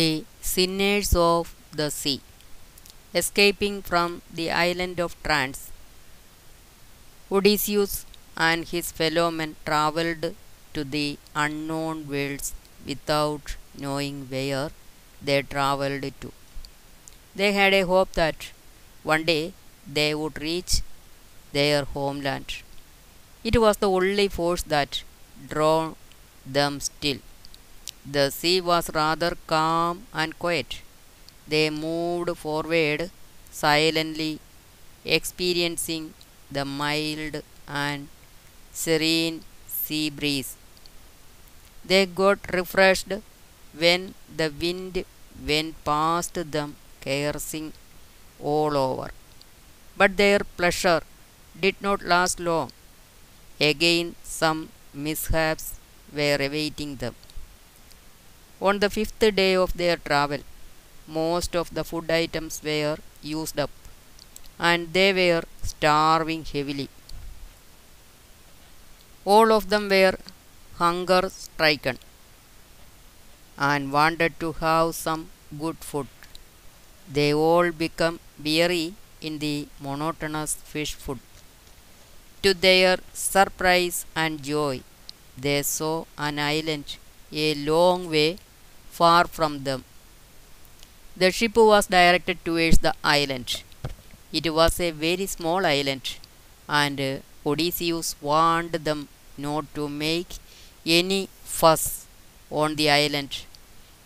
The sinners of the sea. Escaping from the island of Trans, Odysseus and his fellow men travelled to the unknown worlds without knowing where they travelled to. They had a hope that one day they would reach their homeland. It was the only force that drew them still. The sea was rather calm and quiet. They moved forward silently, experiencing the mild and serene sea breeze. They got refreshed when the wind went past them, caressing all over. But their pleasure did not last long. Again, some mishaps were awaiting them. On the fifth day of their travel, most of the food items were used up, and they were starving heavily. All of them were hunger stricken and wanted to have some good food. They all became weary in the monotonous fish food. To their surprise and joy, they saw an island a long way far from them. The ship was directed towards the island. It was a very small island, and uh, Odysseus warned them not to make any fuss on the island.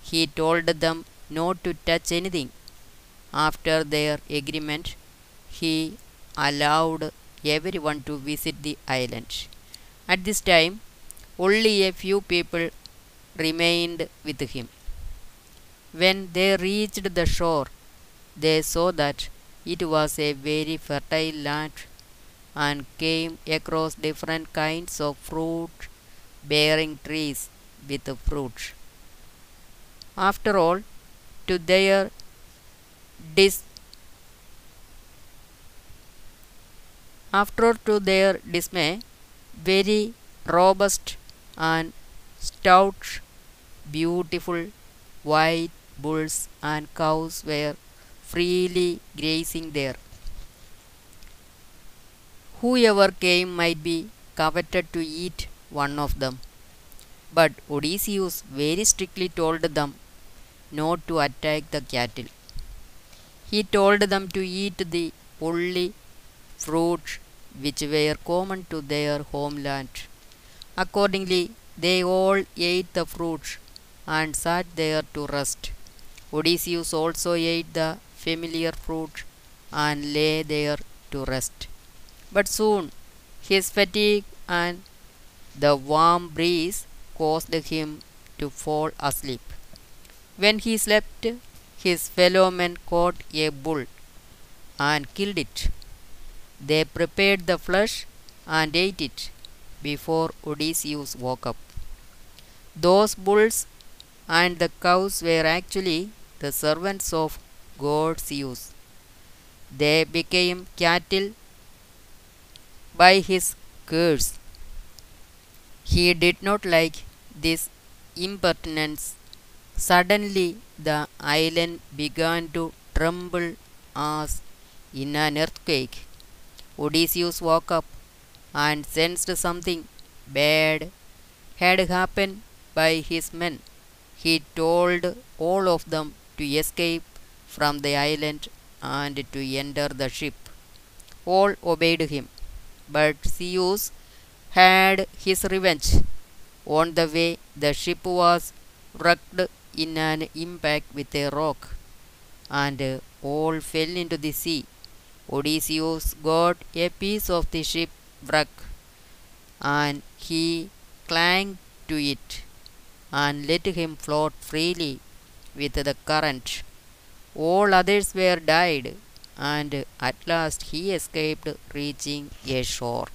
He told them not to touch anything. After their agreement, he allowed everyone to visit the island. At this time, only a few people remained with him. When they reached the shore, they saw that it was a very fertile land and came across different kinds of fruit bearing trees with fruit. After all, to their dis after to their dismay, very robust and stout, beautiful white bulls and cows were freely grazing there. Whoever came might be coveted to eat one of them. But Odysseus very strictly told them not to attack the cattle. He told them to eat the only fruits which were common to their homeland. Accordingly, they all ate the fruit and sat there to rest. Odysseus also ate the familiar fruit and lay there to rest. But soon his fatigue and the warm breeze caused him to fall asleep. When he slept, his fellow men caught a bull and killed it. They prepared the flesh and ate it before Odysseus woke up. Those bulls and the cows were actually the servants of god Zeus. They became cattle by his curse. He did not like this impertinence. Suddenly, the island began to tremble as in an earthquake. Odysseus woke up and sensed something bad had happened by his men. He told all of them to escape from the island and to enter the ship. All obeyed him. But Zeus had his revenge. On the way, the ship was wrecked in an impact with a rock, and all fell into the sea. Odysseus got a piece of the ship wreck, and he clung to it and let him float freely with the current. All others were died, and at last he escaped, reaching a shore.